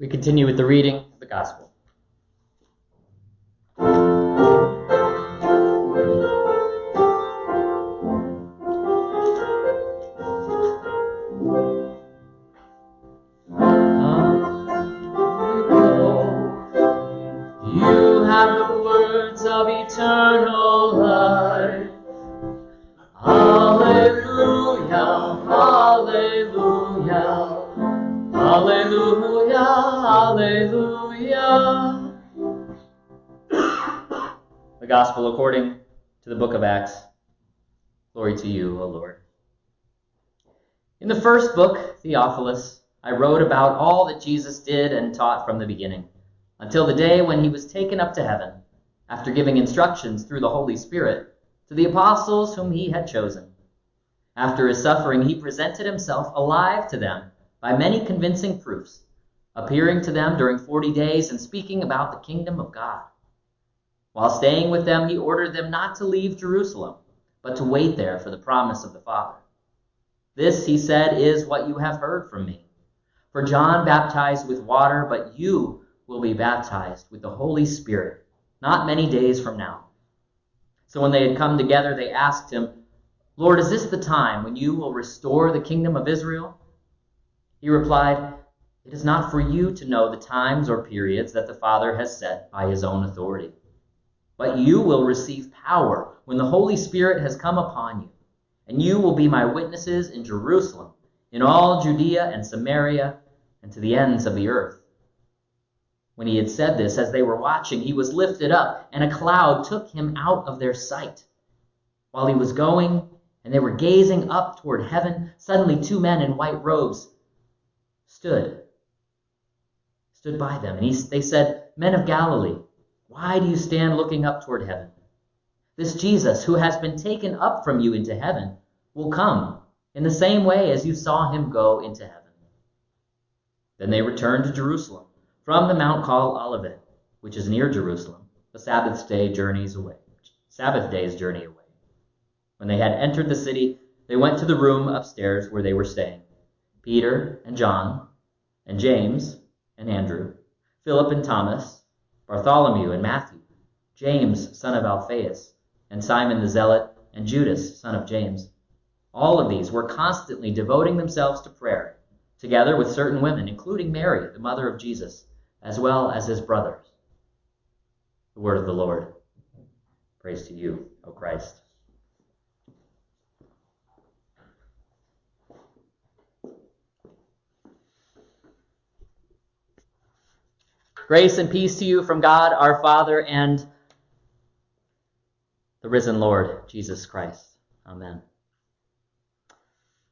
We continue with the reading of the Gospel. Eternal. Gospel according to the book of Acts. Glory to you, O Lord. In the first book, Theophilus, I wrote about all that Jesus did and taught from the beginning, until the day when he was taken up to heaven, after giving instructions through the Holy Spirit to the apostles whom he had chosen. After his suffering, he presented himself alive to them by many convincing proofs, appearing to them during forty days and speaking about the kingdom of God. While staying with them, he ordered them not to leave Jerusalem, but to wait there for the promise of the Father. This, he said, is what you have heard from me. For John baptized with water, but you will be baptized with the Holy Spirit not many days from now. So when they had come together, they asked him, Lord, is this the time when you will restore the kingdom of Israel? He replied, It is not for you to know the times or periods that the Father has set by his own authority. But you will receive power when the Holy Spirit has come upon you, and you will be my witnesses in Jerusalem, in all Judea and Samaria, and to the ends of the earth. When he had said this, as they were watching, he was lifted up, and a cloud took him out of their sight. While he was going, and they were gazing up toward heaven, suddenly two men in white robes stood, stood by them. And he, they said, Men of Galilee, why do you stand looking up toward heaven? This Jesus, who has been taken up from you into heaven, will come in the same way as you saw him go into heaven. Then they returned to Jerusalem from the mount called Olivet, which is near Jerusalem, a Sabbath day journeys away. Sabbath day's journey away. When they had entered the city, they went to the room upstairs where they were staying. Peter and John and James and Andrew, Philip and Thomas, Bartholomew and Matthew, James, son of Alphaeus, and Simon the Zealot, and Judas, son of James. All of these were constantly devoting themselves to prayer, together with certain women, including Mary, the mother of Jesus, as well as his brothers. The word of the Lord. Praise to you, O Christ. Grace and peace to you from God our Father and the risen Lord, Jesus Christ. Amen.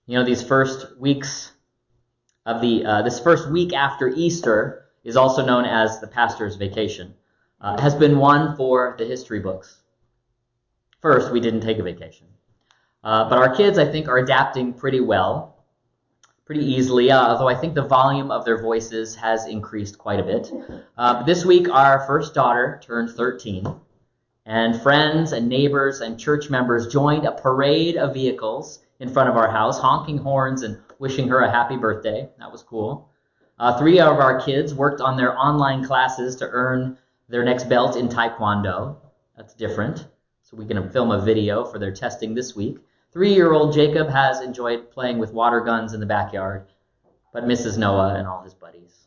You know, these first weeks of the, uh, this first week after Easter is also known as the pastor's vacation, uh, has been one for the history books. First, we didn't take a vacation. Uh, but our kids, I think, are adapting pretty well pretty easily, uh, although I think the volume of their voices has increased quite a bit. Uh, this week, our first daughter turned 13, and friends and neighbors and church members joined a parade of vehicles in front of our house, honking horns and wishing her a happy birthday. That was cool. Uh, three of our kids worked on their online classes to earn their next belt in Taekwondo. That's different. So we can film a video for their testing this week. Three year old Jacob has enjoyed playing with water guns in the backyard, but misses Noah and all his buddies.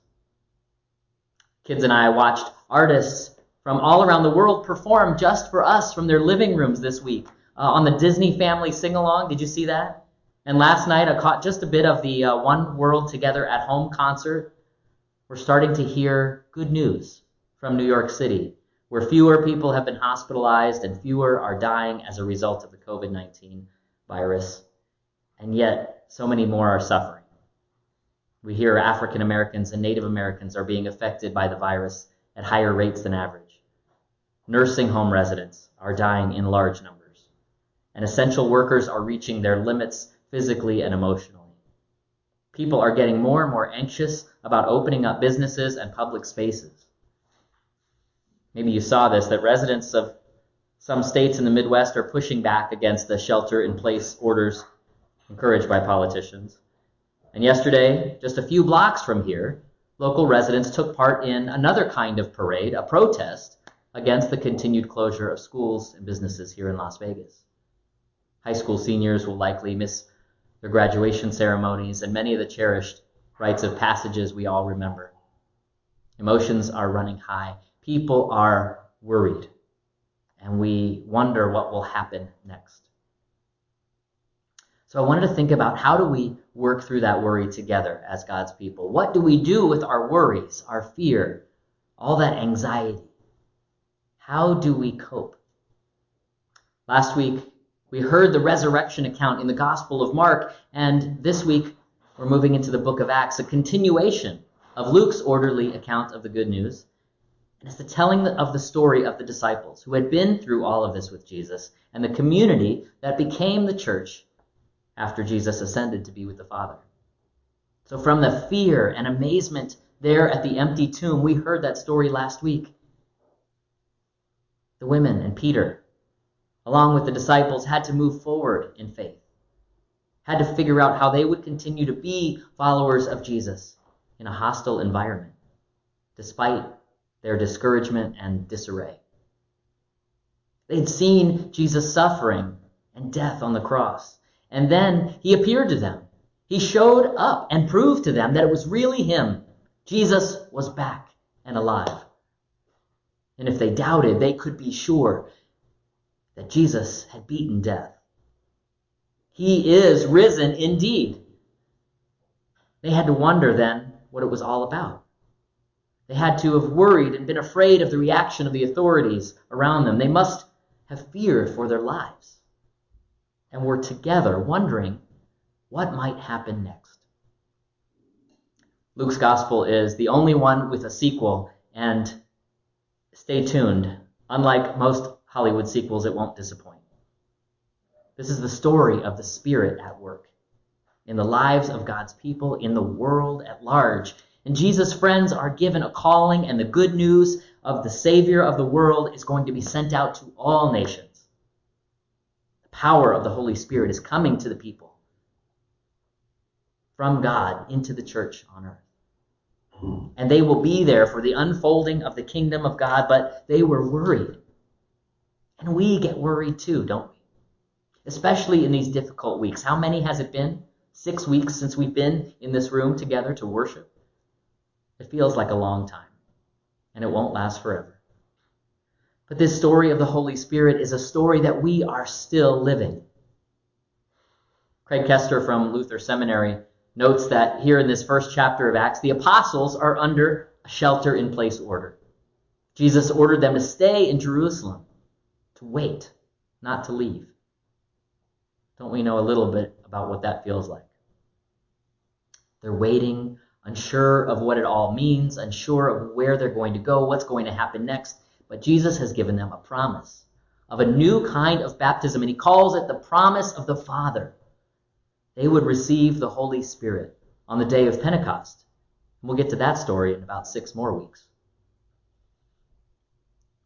Kids and I watched artists from all around the world perform just for us from their living rooms this week uh, on the Disney Family Sing Along. Did you see that? And last night I caught just a bit of the uh, One World Together at Home concert. We're starting to hear good news from New York City, where fewer people have been hospitalized and fewer are dying as a result of the COVID 19 virus, and yet so many more are suffering. We hear African Americans and Native Americans are being affected by the virus at higher rates than average. Nursing home residents are dying in large numbers, and essential workers are reaching their limits physically and emotionally. People are getting more and more anxious about opening up businesses and public spaces. Maybe you saw this, that residents of some states in the Midwest are pushing back against the shelter in place orders encouraged by politicians. And yesterday, just a few blocks from here, local residents took part in another kind of parade, a protest against the continued closure of schools and businesses here in Las Vegas. High school seniors will likely miss their graduation ceremonies and many of the cherished rites of passages we all remember. Emotions are running high. People are worried. And we wonder what will happen next. So I wanted to think about how do we work through that worry together as God's people? What do we do with our worries, our fear, all that anxiety? How do we cope? Last week, we heard the resurrection account in the Gospel of Mark, and this week we're moving into the book of Acts, a continuation of Luke's orderly account of the good news. And it's the telling of the story of the disciples who had been through all of this with Jesus and the community that became the church after Jesus ascended to be with the Father. So from the fear and amazement there at the empty tomb, we heard that story last week. The women and Peter along with the disciples, had to move forward in faith, had to figure out how they would continue to be followers of Jesus in a hostile environment, despite their discouragement and disarray. They had seen Jesus suffering and death on the cross, and then he appeared to them. He showed up and proved to them that it was really him. Jesus was back and alive. And if they doubted, they could be sure that Jesus had beaten death. He is risen indeed. They had to wonder then what it was all about. They had to have worried and been afraid of the reaction of the authorities around them. They must have feared for their lives and were together wondering what might happen next. Luke's gospel is the only one with a sequel, and stay tuned. Unlike most Hollywood sequels, it won't disappoint. This is the story of the Spirit at work in the lives of God's people, in the world at large. And Jesus' friends are given a calling, and the good news of the Savior of the world is going to be sent out to all nations. The power of the Holy Spirit is coming to the people from God into the church on earth. And they will be there for the unfolding of the kingdom of God, but they were worried and we get worried too, don't we? Especially in these difficult weeks. How many has it been? Six weeks since we've been in this room together to worship? It feels like a long time, and it won't last forever. But this story of the Holy Spirit is a story that we are still living. Craig Koester from Luther Seminary notes that here in this first chapter of Acts, the apostles are under a shelter in place order. Jesus ordered them to stay in Jerusalem to wait, not to leave. Don't we know a little bit about what that feels like? They're waiting, unsure of what it all means, unsure of where they're going to go, what's going to happen next. But Jesus has given them a promise of a new kind of baptism, and he calls it the promise of the Father. They would receive the Holy Spirit on the day of Pentecost. And we'll get to that story in about six more weeks.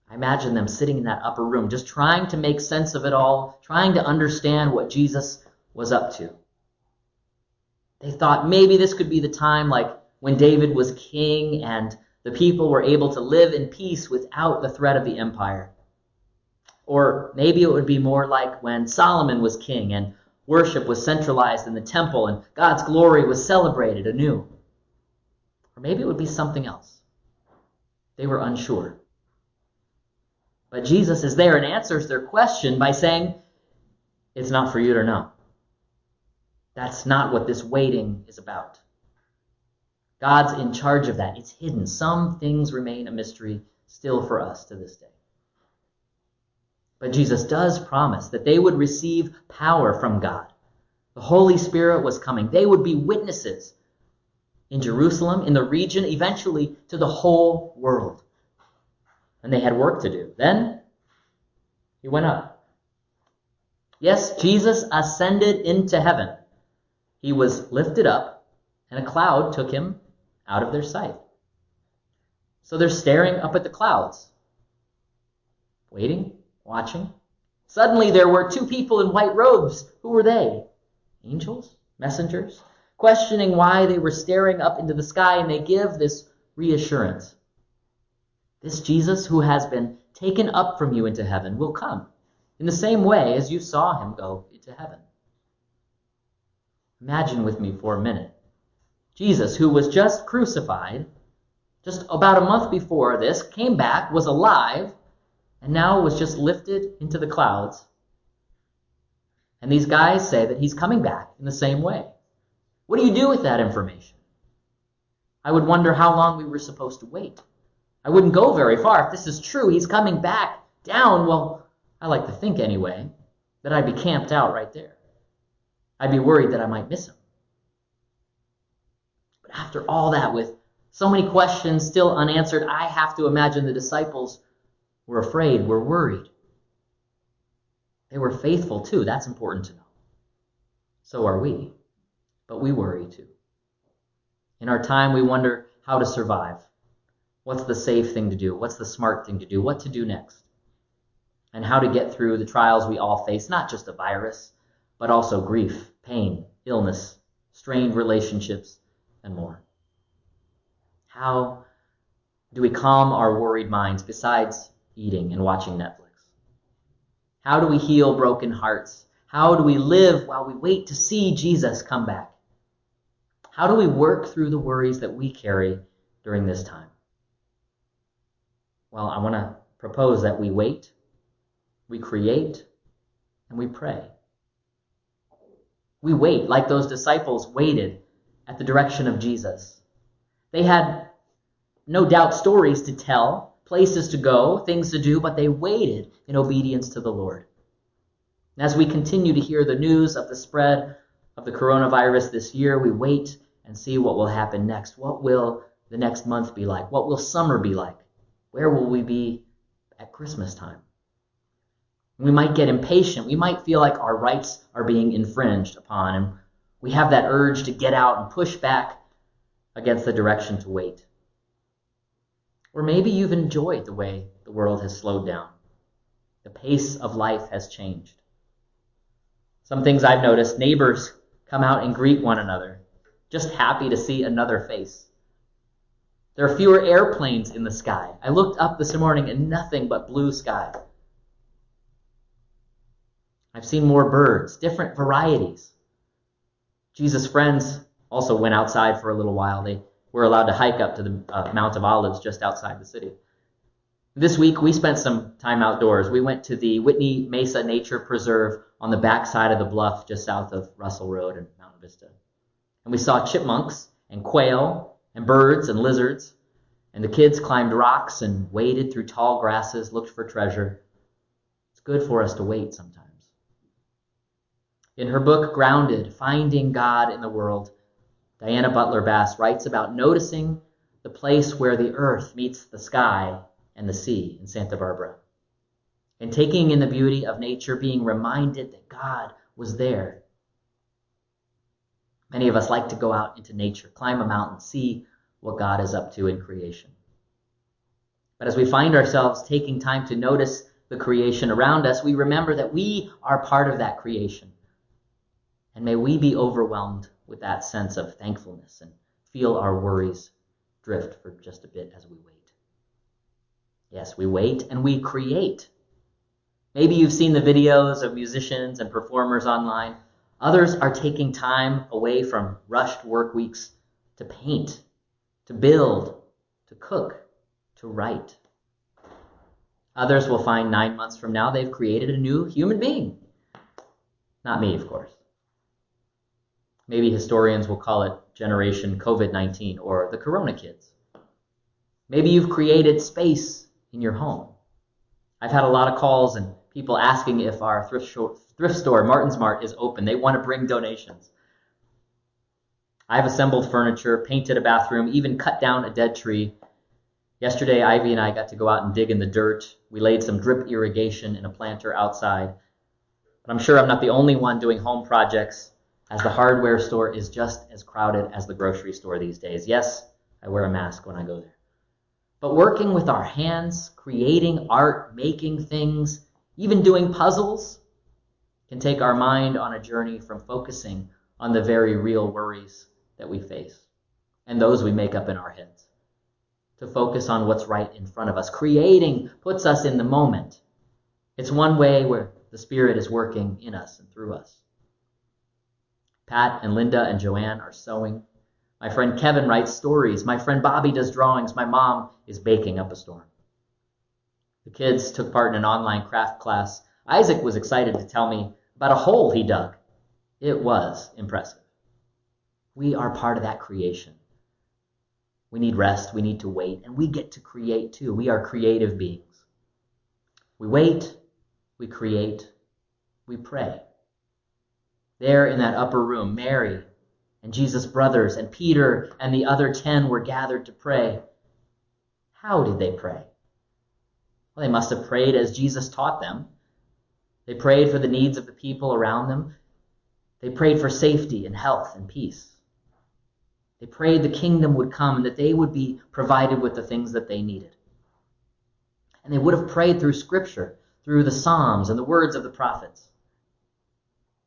I imagine them sitting in that upper room, just trying to make sense of it all, trying to understand what Jesus was up to. They thought maybe this could be the time like when David was king and the people were able to live in peace without the threat of the empire. Or maybe it would be more like when Solomon was king and worship was centralized in the temple and God's glory was celebrated anew. Or maybe it would be something else. They were unsure. But Jesus is there and answers their question by saying, It's not for you to know. That's not what this waiting is about. God's in charge of that. It's hidden. Some things remain a mystery still for us to this day. But Jesus does promise that they would receive power from God. The Holy Spirit was coming. They would be witnesses in Jerusalem, in the region, eventually to the whole world and they had work to do. Then he went up. Yes, Jesus ascended into heaven. He was lifted up, and a cloud took him out of their sight. So they're staring up at the clouds, waiting, watching. Suddenly there were two people in white robes. Who were they? Angels? Messengers? questioning why they were staring up into the sky, and they give this reassurance. This Jesus who has been taken up from you into heaven will come in the same way as you saw him go into heaven. Imagine with me for a minute. Jesus, who was just crucified, just about a month before this, came back, was alive, and now was just lifted into the clouds. And these guys say that he's coming back in the same way. What do you do with that information? I would wonder how long we were supposed to wait. I wouldn't go very far. If this is true, he's coming back down. Well, I like to think anyway, that I'd be camped out right there. I'd be worried that I might miss him. But after all that, with so many questions still unanswered, I have to imagine the disciples were afraid, were worried. They were faithful too. That's important to know. So are we. But we worry too. In our time, we wonder how to survive. What's the safe thing to do? What's the smart thing to do? What to do next? And how to get through the trials we all face, not just a virus, but also grief, pain, illness, strained relationships, and more. How do we calm our worried minds besides eating and watching Netflix? How do we heal broken hearts? How do we live while we wait to see Jesus come back? How do we work through the worries that we carry during this time? Well, I want to propose that we wait, we create, and we pray. We wait like those disciples waited at the direction of Jesus. They had no doubt stories to tell, places to go, things to do, but they waited in obedience to the Lord. And as we continue to hear the news of the spread of the coronavirus this year, we wait and see what will happen next. What will the next month be like? What will summer be like? Where will we be at Christmas time? We might get impatient. We might feel like our rights are being infringed upon, and we have that urge to get out and push back against the direction to wait. Or maybe you've enjoyed the way the world has slowed down. The pace of life has changed. Some things I've noticed neighbors come out and greet one another, just happy to see another face. There are fewer airplanes in the sky. I looked up this morning and nothing but blue sky. I've seen more birds, different varieties. Jesus' friends also went outside for a little while. They were allowed to hike up to the uh, Mount of Olives just outside the city. This week, we spent some time outdoors. We went to the Whitney Mesa Nature Preserve on the back side of the bluff just south of Russell Road and Mountain Vista. And we saw chipmunks and quail and birds and lizards. And the kids climbed rocks and waded through tall grasses, looked for treasure. It's good for us to wait sometimes. In her book, Grounded Finding God in the World, Diana Butler Bass writes about noticing the place where the earth meets the sky and the sea in Santa Barbara. And taking in the beauty of nature, being reminded that God was there Many of us like to go out into nature, climb a mountain, see what God is up to in creation. But as we find ourselves taking time to notice the creation around us, we remember that we are part of that creation. And may we be overwhelmed with that sense of thankfulness and feel our worries drift for just a bit as we wait. Yes, we wait and we create. Maybe you've seen the videos of musicians and performers online Others are taking time away from rushed work weeks to paint, to build, to cook, to write. Others will find nine months from now they've created a new human being. Not me, of course. Maybe historians will call it Generation COVID 19 or the Corona Kids. Maybe you've created space in your home. I've had a lot of calls and people asking if our thrift, thrift store, Martin's Mart, is open. They want to bring donations. I've assembled furniture, painted a bathroom, even cut down a dead tree. Yesterday, Ivy and I got to go out and dig in the dirt. We laid some drip irrigation in a planter outside. But I'm sure I'm not the only one doing home projects, as the hardware store is just as crowded as the grocery store these days. Yes, I wear a mask when I go there. But working with our hands, creating art, making things, even doing puzzles, can take our mind on a journey from focusing on the very real worries that we face and those we make up in our heads. To focus on what's right in front of us. Creating puts us in the moment. It's one way where the Spirit is working in us and through us. Pat and Linda and Joanne are sewing. My friend Kevin writes stories. My friend Bobby does drawings. My mom is baking up a storm. The kids took part in an online craft class. Isaac was excited to tell me about a hole he dug. It was impressive. We are part of that creation. We need rest. We need to wait. And we get to create too. We are creative beings. We wait. We create. We pray. There in that upper room, Mary and Jesus' brothers and Peter and the other ten were gathered to pray. How did they pray? Well, they must have prayed as Jesus taught them. They prayed for the needs of the people around them. They prayed for safety and health and peace. They prayed the kingdom would come and that they would be provided with the things that they needed. And they would have prayed through scripture, through the Psalms and the words of the prophets.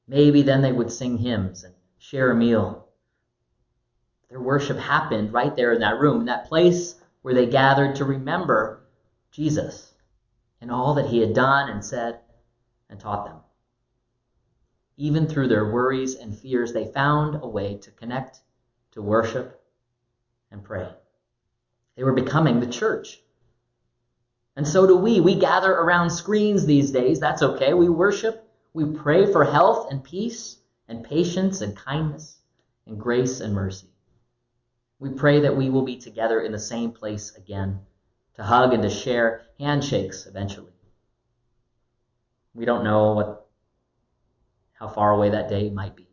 Maybe then they would sing hymns and share a meal. Their worship happened right there in that room, in that place where they gathered to remember Jesus and all that he had done and said and taught them. Even through their worries and fears, they found a way to connect, to worship, and pray. They were becoming the church. And so do we. We gather around screens these days. That's okay. We worship we pray for health and peace and patience and kindness and grace and mercy. We pray that we will be together in the same place again to hug and to share handshakes eventually. We don't know what, how far away that day might be.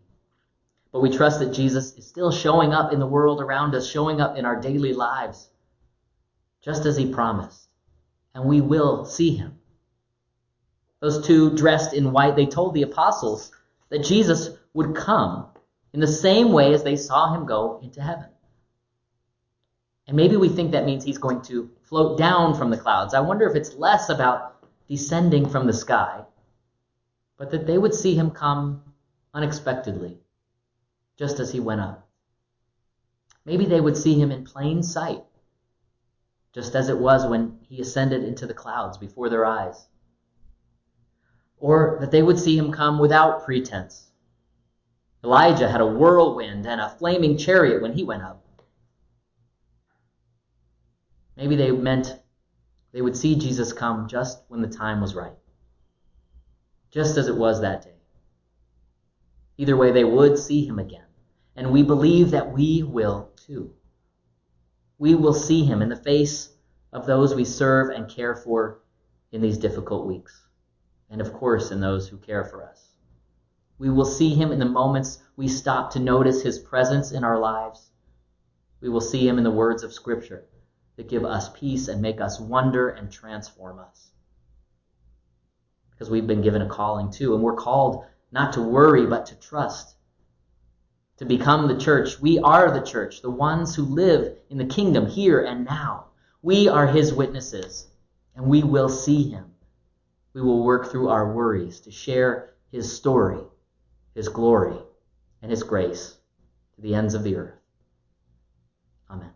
But we trust that Jesus is still showing up in the world around us, showing up in our daily lives, just as he promised. And we will see him those two dressed in white, they told the apostles that Jesus would come in the same way as they saw him go into heaven. And maybe we think that means he's going to float down from the clouds. I wonder if it's less about descending from the sky, but that they would see him come unexpectedly, just as he went up. Maybe they would see him in plain sight, just as it was when he ascended into the clouds before their eyes or that they would see him come without pretense. Elijah had a whirlwind and a flaming chariot when he went up. Maybe they meant they would see Jesus come just when the time was right, just as it was that day. Either way, they would see him again. And we believe that we will too. We will see him in the face of those we serve and care for in these difficult weeks and of course in those who care for us. We will see him in the moments we stop to notice his presence in our lives. We will see him in the words of Scripture that give us peace and make us wonder and transform us. Because we've been given a calling too, and we're called not to worry, but to trust. To become the church. We are the church, the ones who live in the kingdom here and now. We are his witnesses, and we will see him we will work through our worries to share his story, his glory, and his grace to the ends of the earth. Amen.